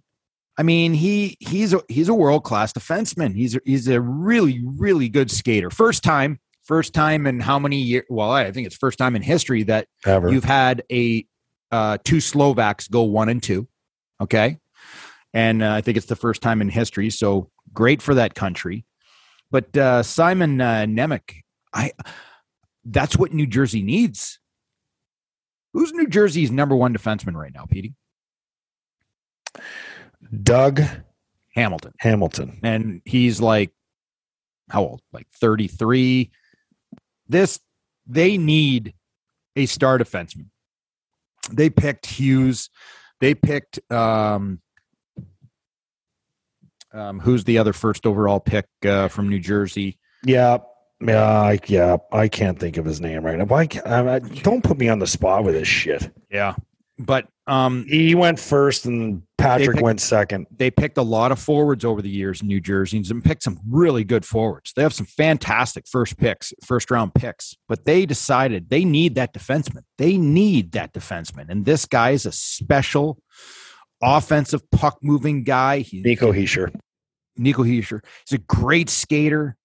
I mean, he he's a he's a world class defenseman. He's a, he's a really really good skater. First time, First time in how many years? Well, I think it's first time in history that Ever. you've had a uh, two Slovaks go one and two. Okay, and uh, I think it's the first time in history. So great for that country. But uh, Simon uh, Nemec, I that's what New Jersey needs. Who's New Jersey's number one defenseman right now, Petey? Doug Hamilton. Hamilton. and he's like how old like 33 this they need a star defenseman they picked hughes they picked um um who's the other first overall pick uh, from new jersey Yeah. Yeah, I, yeah, I can't think of his name right now. Why? can't- I, I, don't put me on the spot with this shit. yeah but um He went first, and Patrick picked- went second. they picked a lot of forwards over the years in New Jersey and picked some really good forwards. They have some fantastic first picks, first round picks, but they decided they need that defenseman. They need that defenseman. And this guy is a special offensive puck moving guy. He, Nico Hischier. Nico Hischier. He's a great skater.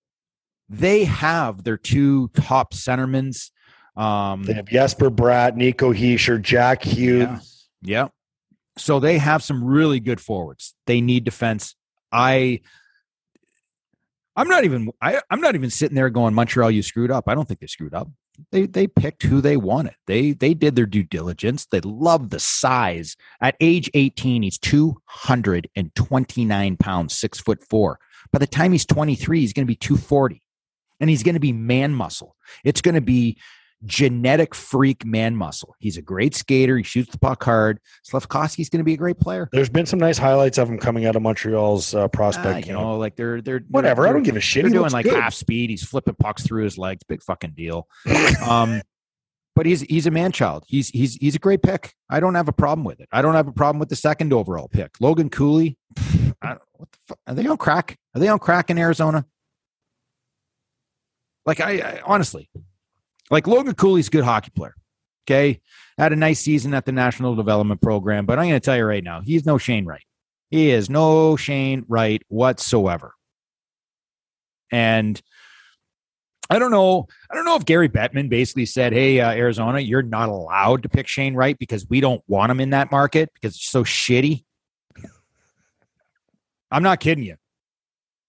They have their two top centermans. Um, They have Jesper Bratt, Nico Hischier, Jack Hughes. Yeah. So they have some really good forwards. They need defense. I I'm not even I, I'm not even sitting there going Montreal you screwed up. I don't think they screwed up. They they picked who they wanted. They they did their due diligence. They love the size. At age 18, he's 229 pounds, six foot four. By the time he's 23, he's going to be 240. And he's going to be man muscle. It's going to be genetic freak man muscle. He's a great skater. He shoots the puck hard. Slafkovsky's going to be a great player. There's been some nice highlights of him coming out of Montreal's uh, prospect. you camp. know, like they're they're Whatever. They're, I don't give a shit. They're He doing like good. half speed. He's flipping pucks through his legs. Big fucking deal. <laughs> Um, but he's he's a man child. He's he's he's a great pick. I don't have a problem with it. I don't have a problem with the second overall pick. Logan Cooley. I what the fuck? Are they on crack? Are they on crack in Arizona? Like I, I honestly, like Logan Cooley's a good hockey player. Okay, had a nice season at the National Development Program, but I'm going to tell you right now, he's no Shane Wright. He is no Shane Wright whatsoever. And I don't know. I don't know if Gary Bettman basically said, "Hey, uh, Arizona, you're not allowed to pick Shane Wright because we don't want him in that market because it's so shitty." I'm not kidding you.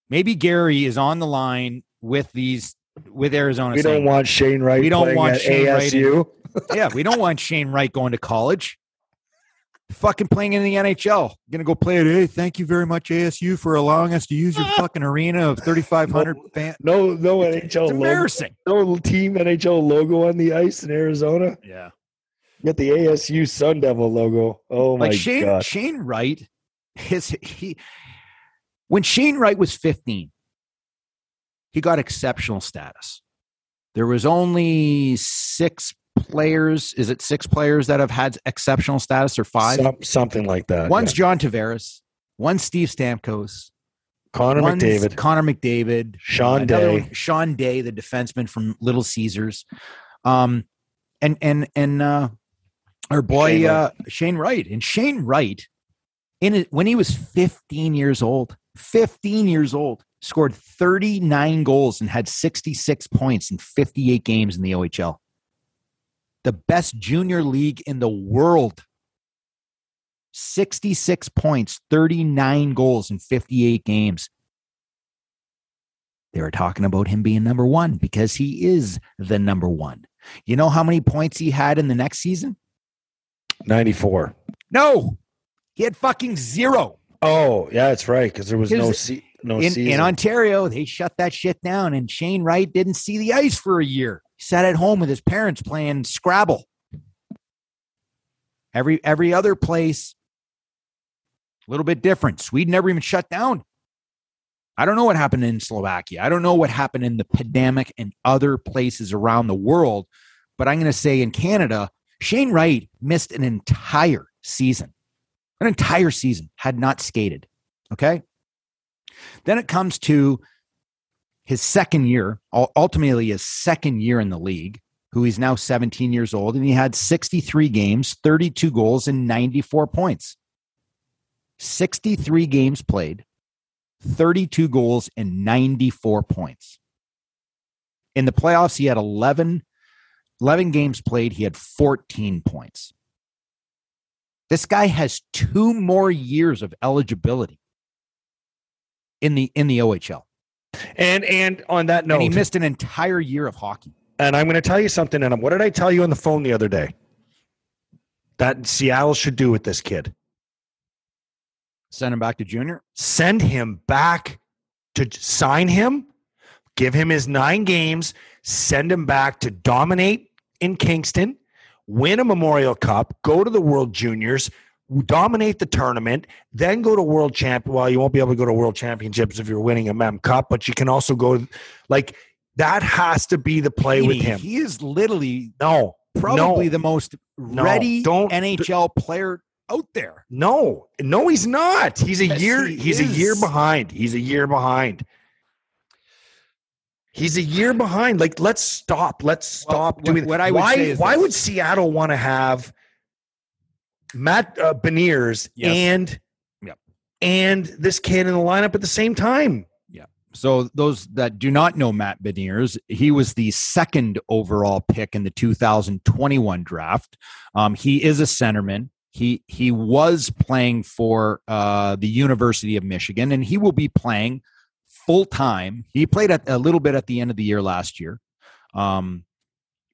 Maybe Gary is on the line with these with Arizona. we don't want Shane Wright. We don't want at Shane Wright in- ASU. <laughs> yeah, we don't want Shane Wright going to college. Fucking playing in the NHL. Gonna go play it. Hey, thank you very much, ASU, for allowing us to use your <laughs> fucking arena of 3,500 fans. No, no NHL It's logo. embarrassing. No team NHL logo on the ice in Arizona. Yeah. You got the ASU Sun Devil logo. Oh my Like Shane god! Shane Wright his he when Shane Wright was 15, he got exceptional status. There was only six players. Is it six players that have had exceptional status or five? Some- something like that. One's yeah. John Tavares, one's Steve Stamkos, Connor McDavid, Connor McDavid, Sean Day. one, Sean Day, the defenseman from Little Caesars, um, and and and uh, our boy Shane Wright. uh, Shane Wright, and Shane Wright, in it, when he was 15 years old, 15 years old, scored 39 goals and had 66 points in 58 games in the OHL. The best junior league in the world. 66 points, 39 goals in 58 games. They were talking about him being number one because he is the number one. You know how many points he had in the next season? 94. No, he had fucking zero. Oh, yeah, that's right. Because there was no His- se- no in, season. in Ontario, they shut that shit down, and Shane Wright didn't see the ice for a year. He sat at home with his parents playing Scrabble. Every every other place, a little bit different. Sweden never even shut down. I don't know what happened in Slovakia. I don't know what happened in the pandemic and other places around the world, but I'm going to say in Canada, Shane Wright missed an entire season. An entire season had not skated. Okay. Then it comes to his second year, ultimately his second year in the league, who he's now 17 years old, and he had 63 games, 32 goals, and 94 points. 63 games played, 32 goals, and 94 points. In the playoffs, he had 11, 11 games played. He had 14 points. This guy has two more years of eligibility in the in the OHL. And and on that note, and he missed an entire year of hockey. And I'm going to tell you something. And what did I tell you on the phone the other day? That Seattle should do with this kid. Send him back to junior. Send him back to sign him. Give him his nine games. Send him back to dominate in Kingston, win a Memorial Cup, go to the World Juniors, dominate the tournament, then go to World Champ. Well, you won't be able to go to World Championships if you're winning a Mem Cup, but you can also go like that has to be the play with him. He is literally no probably no, the most ready no, don't, NHL player out there. No, no, he's not. He's a yes, year. He he's is. a year behind. He's a year behind. He's a year behind. Like, let's stop. Let's stop well, doing. What, what I would why? why this. would Seattle want to have Matt uh, Beniers Yes. and Yep. and this kid in the lineup at the same time? Yeah. So those that do not know Matt Beniers, he was the second overall pick in the 2021 draft. Um, he is a centerman. He he was playing for uh, the University of Michigan, and he will be playing full time. He played at, a little bit at the end of the year last year, um,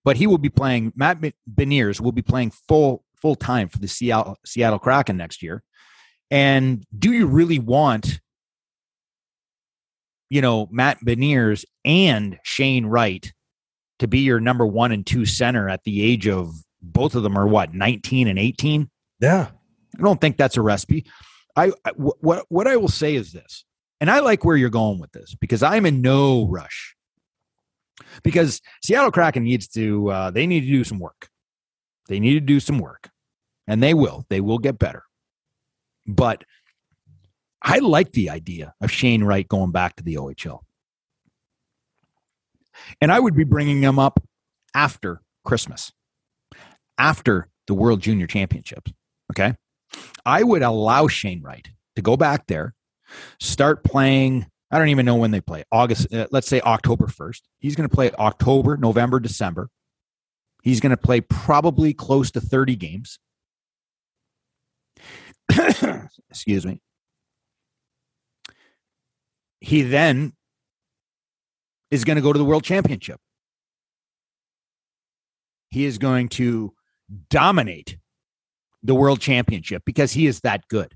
but he will be playing. Matt Beniers will be playing full full time for the Seattle Seattle Kraken next year. And do you really want you know, Matt Beniers and Shane Wright to be your number one and two center at the age of both of them are what, 19 and 18? Yeah. I don't think that's a recipe. I, I what what I will say is this, and I like where you're going with this because I'm in no rush. Because Seattle Kraken needs to uh, they need to do some work. They need to do some work, and they will. They will get better. But I like the idea of Shane Wright going back to the OHL. And I would be bringing him up after Christmas, after the World Junior Championships. Okay. I would allow Shane Wright to go back there, start playing. I don't even know when they play. August, uh, let's say October 1st. He's going to play October, November, December. He's going to play probably close to 30 games. <coughs> Excuse me. He then is going to go to the World Championship. He is going to dominate the World Championship because he is that good.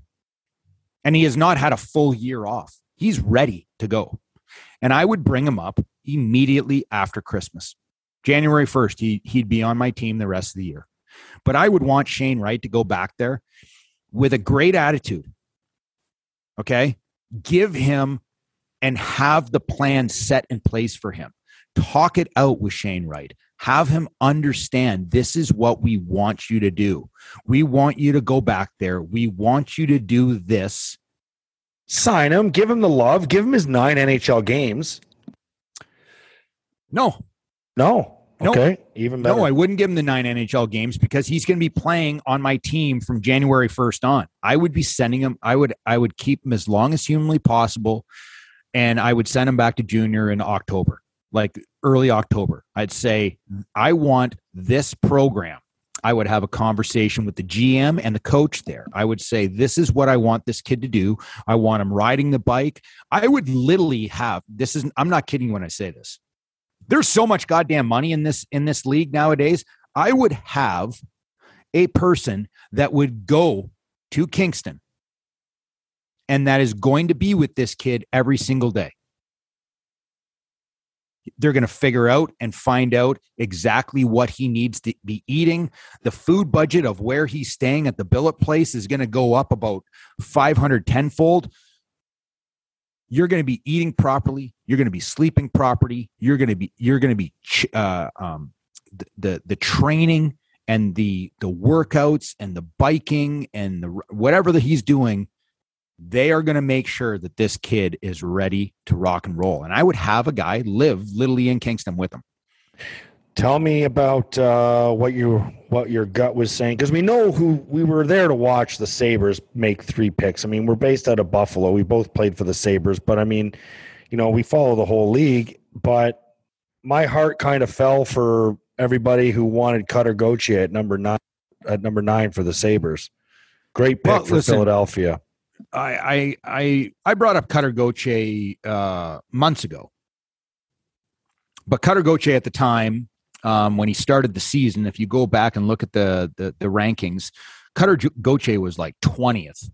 And he has not had a full year off. He's ready to go. And I would bring him up immediately after Christmas. January 1st, he, he'd be on my team the rest of the year. But I would want Shane Wright to go back there with a great attitude. Okay. Give him and have the plan set in place for him. Talk it out with Shane Wright. Have him understand this is what we want you to do. We want you to go back there. We want you to do this. Sign him. Give him the love. Give him his nine NHL games. No, No. Okay. Even better. no, I wouldn't give him the nine NHL games because he's going to be playing on my team from January 1st on. I would be sending him, I would, I would keep him as long as humanly possible. And I would send him back to junior in October, like early October. I'd say, I want this program. I would have a conversation with the GM and the coach there. I would say, This is what I want this kid to do. I want him riding the bike. I would literally have this is I'm not kidding when I say this. There's so much goddamn money in this in this league nowadays. I would have a person that would go to Kingston and that is going to be with this kid every single day. They're going to figure out and find out exactly what he needs to be eating. The food budget of where he's staying at the billet place is going to go up about 510 fold. You're going to be eating properly. You're going to be sleeping properly. You're going to be you're going to be uh, um, the, the the training and the the workouts and the biking and the whatever that he's doing they are going to make sure that this kid is ready to rock and roll. And I would have a guy live literally in Kingston with him. Tell me about uh, what your what your gut was saying because we know who we were there to watch the Sabres make three picks. I mean, we're based out of Buffalo. We both played for the Sabres, but I mean, you know, we follow the whole league. But my heart kind of fell for everybody who wanted Cutter Gauthier at number nine at number nine for the Sabres. Great pick Well, for listen, Philadelphia. I I I I brought up Cutter Gauthier uh, months ago, but Cutter Gauthier at the time um, when he started the season, if you go back and look at the the, the rankings, Cutter Gauthier was like twentieth,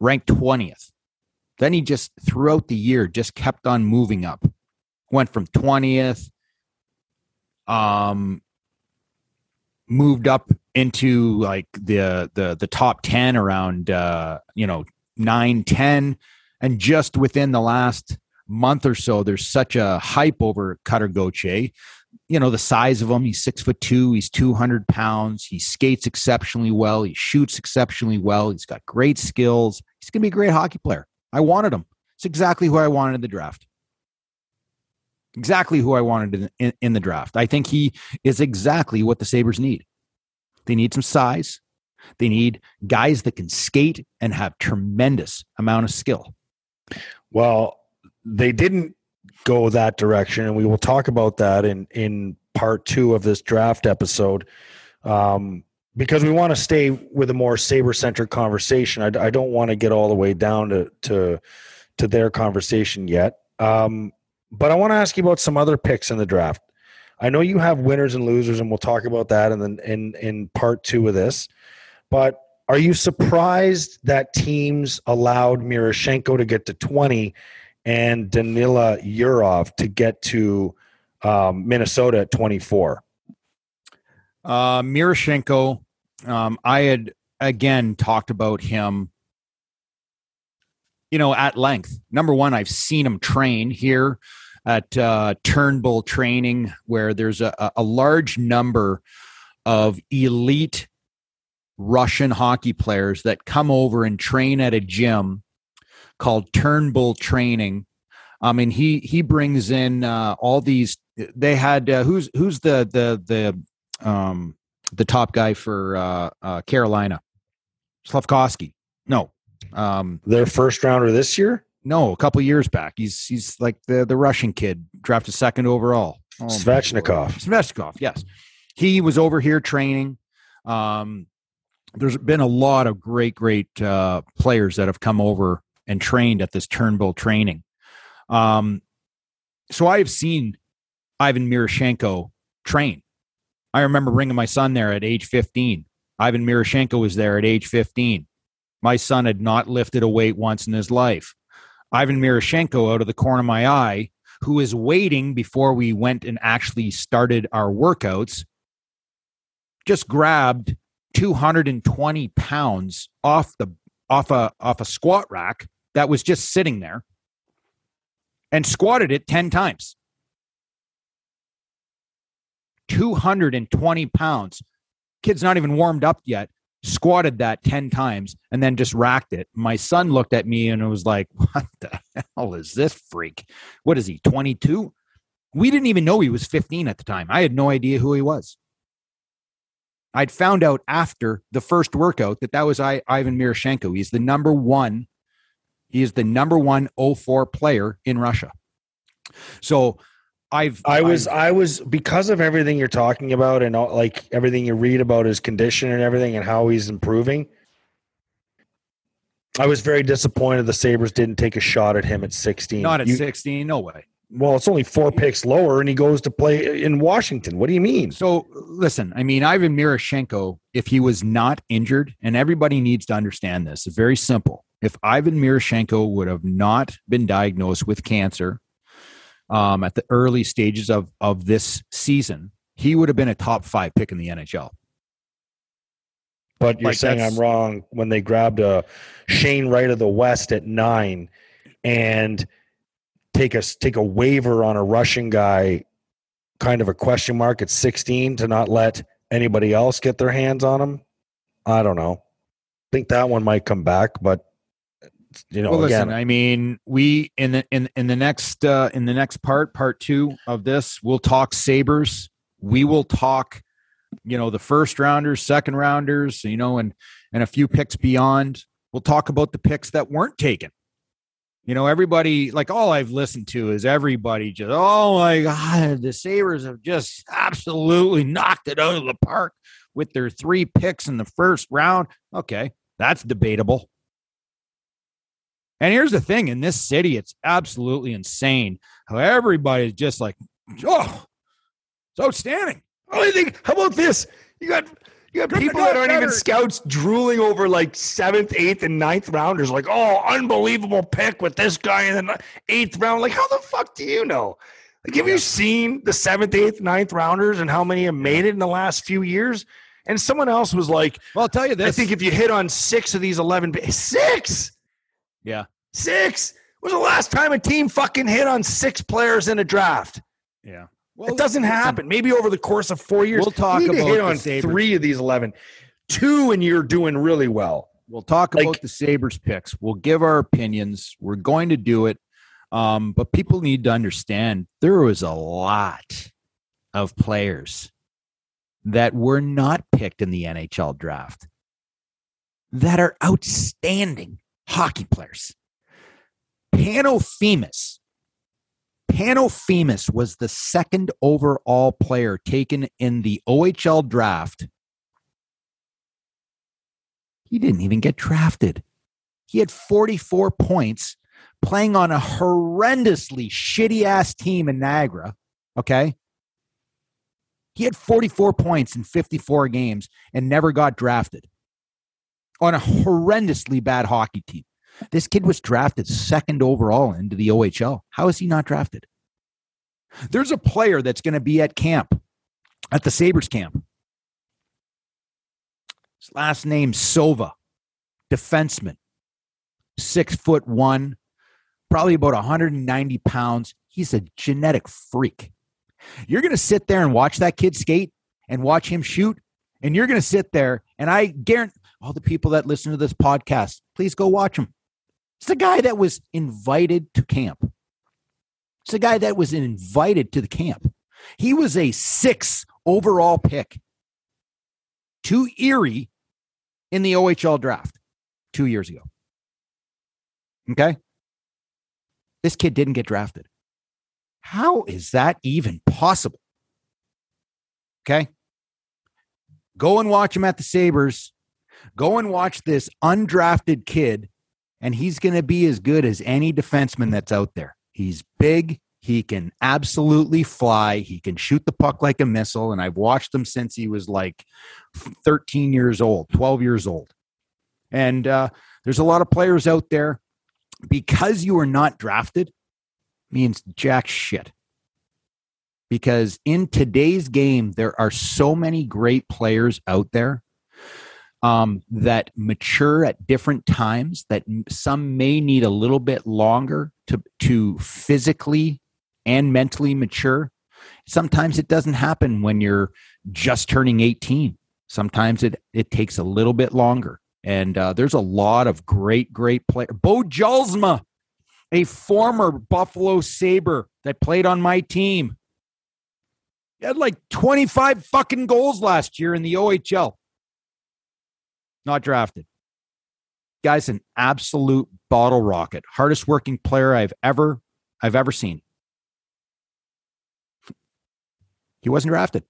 ranked twentieth. Then he just throughout the year just kept on moving up, went from twentieth, um, moved up into like the the the top 10 around uh you know 9 10 and just within the last month or so there's such a hype over Cutter Gauthier you know the size of him he's six foot two he's 200 pounds he skates exceptionally well he shoots exceptionally well he's got great skills he's gonna be a great hockey player. I wanted him. It's exactly who I wanted in the draft. Exactly who I wanted in, in, in the draft. I think he is exactly what the Sabres need. They need some size. They need guys that can skate and have tremendous amount of skill. Well, they didn't go that direction, and we will talk about that in in part two of this draft episode. Um, because we want to stay with a more Sabre centric conversation. I, I don't want to get all the way down to to to their conversation yet. Um, but I want to ask you about some other picks in the draft. I know you have winners and losers, and we'll talk about that in the, in in part two of this. But are you surprised that teams allowed Miroshenko to get to twenty and Danila Yurov to get to um, Minnesota at twenty four? Uh, Miroshenko, um, I had again talked about him, you know, at length. Number one, I've seen him train here at uh, Turnbull Training, where there's a, a large number of elite Russian hockey players that come over and train at a gym called Turnbull Training. I mean, he he brings in uh, all these. They had uh, who's who's the the the um, the top guy for uh, uh, Carolina, Slafkovsky. No, um, Their first rounder this year, no, a couple years back. He's he's like the the Russian kid, drafted second overall. Oh, Svechnikov. Svechnikov, yes. He was over here training. Um, there's been a lot of great, great uh, players that have come over and trained at this Turnbull training. Um, so I have seen Ivan Miroshenko train. I remember bringing my son there at age 15. Ivan Miroshenko was there at age 15. My son had not lifted a weight once in his life. Ivan Miroshenko, out of the corner of my eye, who was waiting before we went and actually started our workouts, just grabbed 220 pounds off the off a off a squat rack that was just sitting there and squatted it 10 times. 220 pounds. Kid's not even warmed up yet. Squatted that 10 times and then just racked it. My son looked at me and was like what the hell is this freak? What is he 22 we didn't even know he was 15 at the time. I had no idea who he was I'd found out after the first workout that that was I, Ivan Miroshenko. He's the number one. He is the number one 04 player in Russia. So I've I was I've- I was because of everything you're talking about and all, like everything you read about his condition and everything and how he's improving. I was very disappointed the Sabres didn't take a shot at him at 16. not at You- 16. No way. Well, it's only four picks lower, and he goes to play in Washington. What do you mean? So listen, I mean, Ivan Miroshenko, if he was not injured, and everybody needs to understand this, it's very simple. If Ivan Miroshenko would have not been diagnosed with cancer um, at the early stages of, of this season, he would have been a top five pick in the NHL. But you're Like, saying I'm wrong when they grabbed a Shane Wright of the West at nine and take a take a waiver on a Russian guy, kind of a question mark at 16 to not let anybody else get their hands on him. I don't know. think that one might come back, but you know, well, listen, again, I mean, we in the in in the next uh, in the next part, part two of this, we'll talk Sabres. We will talk, you know, the first rounders, second rounders, you know, and and a few picks beyond. We'll talk about the picks that weren't taken. You know, everybody like all I've listened to is everybody just, oh my God, the Sabres have just absolutely knocked it out of the park with their three picks in the first round. Okay, that's debatable. And here's the thing in this city, it's absolutely insane how everybody's just like, oh, it's outstanding. Oh, I think, how about this? You got you got Couldn't people that aren't even scouts drooling over like seventh, eighth, and ninth rounders. Like, oh, unbelievable pick with this guy in the eighth round. Like, how the fuck do you know? Like, have you seen the seventh, eighth, ninth rounders and how many have made it in the last few years? And someone else was like, Well, I'll tell you this. I think if you hit on six of these 11, pi- six, yeah, six. When was the last time a team fucking hit on six players in a draft? yeah. It doesn't happen. Maybe over the course of four years. We'll talk you need to about hit on Sabres. three of these 11. Two, and you're doing really well. We'll talk Like- about the Sabres picks. We'll give our opinions. We're going to do it. Um, but people need to understand there was a lot of players that were not picked in the NHL draft that are outstanding hockey players. Pano Fimis. Pano Fimis was the second overall player taken in the OHL draft he didn't even get drafted. He had 44 points playing on a horrendously shitty ass team in Niagara. Okay. He had 44 points in 54 games and never got drafted on a horrendously bad hockey team. This kid was drafted second overall into the OHL. How is he not drafted? There's a player that's going to be at camp, at the Sabres camp. His last name Sova, defenseman, six foot one, probably about 190 pounds. He's a genetic freak. You're going to sit there and watch that kid skate and watch him shoot, and you're going to sit there, and I guarantee all the people that listen to this podcast, please go watch him. It's the guy that was invited to camp. It's the guy that was invited to the camp. He was a six overall pick to Erie in the OHL draft two years ago. Okay. This kid didn't get drafted. How is that even possible? Okay. Go and watch him at the Sabres. Go and watch this undrafted kid, and he's going to be as good as any defenseman that's out there. He's big. He can absolutely fly. He can shoot the puck like a missile. And I've watched him since he was like 13 years old, 12 years old. And uh, there's a lot of players out there because you are not drafted means jack shit. Because in today's game, there are so many great players out there um, that mature at different times. That some may need a little bit longer to to physically and mentally mature. Sometimes it doesn't happen when you're just turning 18. Sometimes it it takes a little bit longer. And uh, there's a lot of great, great players. Bo Jalsma, a former Buffalo Sabre that played on my team. He had like 25 fucking goals last year in the OHL. Not drafted. Guy's an absolute bottle rocket. Hardest working player I've ever I've ever seen. He wasn't drafted.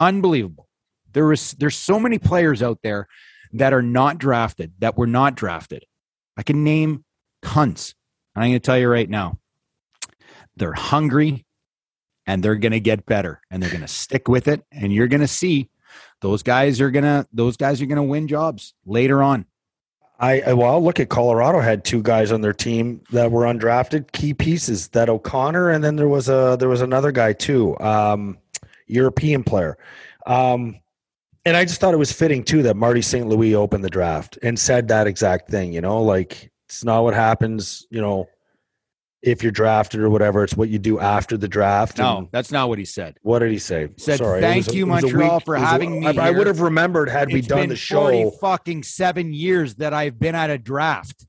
Unbelievable. There was there's so many players out there that are not drafted, that were not drafted. I can name tons. And I'm going to tell you right now, they're hungry and they're going to get better and they're going to stick with it. And you're going to see those guys are to, those guys are to win jobs later on. I, I well, look at Colorado had two guys on their team that were undrafted, key pieces. That O'Connor, and then there was a there was another guy too, um, European player. Um, and I just thought it was fitting too that Marty St. Louis opened the draft and said that exact thing. You know, like it's not what happens. You know, if you're drafted or whatever, it's what you do after the draft. No, that's not what he said. what did he say? Said, it "Thank a- you, Montreal, week- for was a- having me I, I would have remembered had we done the show. 40 fucking seven years that I've been at a draft.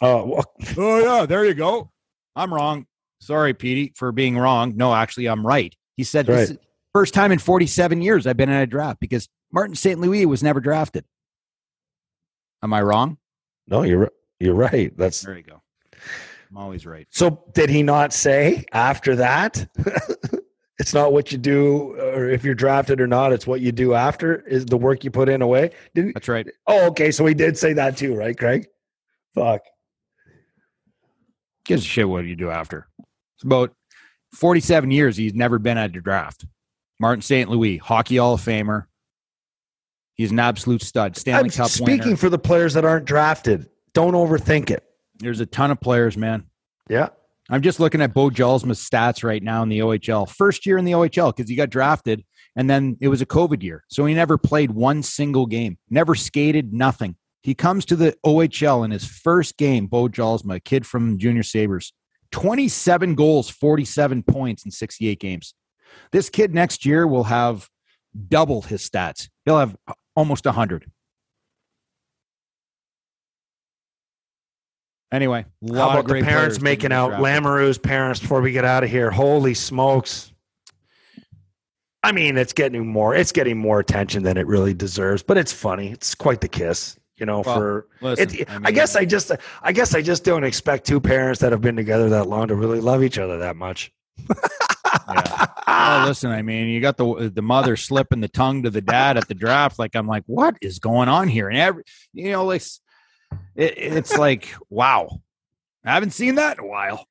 Uh, well, <laughs> Oh yeah, there you go. I'm wrong. Sorry, Petey, for being wrong. No, actually, I'm right. He said That's this is first time in 47 years I've been at a draft because Martin St. Louis was never drafted. Am I wrong? no, you're you're right. That's There you go. I'm always right. So did he not say after that? <laughs> it's not what you do, or if you're drafted or not. It's what you do after is the work you put in away. Didn't? That's right. Oh, okay. So he did say that too, right, Craig? Fuck. Gives a shit what you do after. It's about 47 years he's never been at a draft. Martin St. Louis, hockey Hall of Famer. He's an absolute stud. Stanley I'm Cup speaking winner. for the players that aren't drafted. Don't overthink it. There's a ton of players, man. Yeah. I'm just looking at Bo Jalsma's stats right now in the OHL. First year in the OHL because he got drafted, and then it was a COVID year, so he never played one single game, never skated, nothing. He comes to the OHL in his first game. Bo Jalsma, a kid from Junior Sabres, 27 goals, 47 points in 68 games. This kid next year will have double his stats. He'll have almost 100. Anyway, How about the parents making out. Lamoureux's parents before we get out of here? Holy smokes! I mean, it's getting more. It's getting more attention than it really deserves, but it's funny. It's quite the kiss, you know. Well, for Listen, it, I, mean, guess I just, I guess I just don't expect two parents that have been together that long to really love each other that much. Yeah. Oh, listen, I mean, you got the the mother slipping the tongue to the dad at the draft. Like, I'm like, what is going on here? And every, you know, like, it, it's like, wow, I haven't seen that in a while.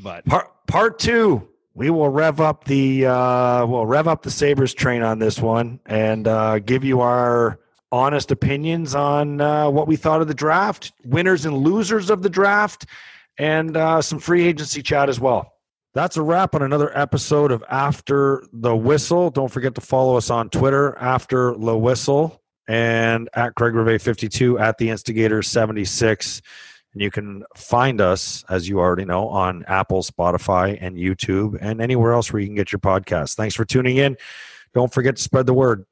But Part part two, we will rev up the uh, we'll rev up the Sabres train on this one and uh, give you our honest opinions on uh, what we thought of the draft, winners and losers of the draft, and uh, some free agency chat as well. That's a wrap on another episode of After the Whistle. Don't forget to follow us on Twitter, After the Whistle, and at Craig Reve 52 at the Instigator 76. And you can find us, as you already know, on Apple, Spotify, and YouTube, and anywhere else where you can get your podcast. Thanks for tuning in. Don't forget to spread the word.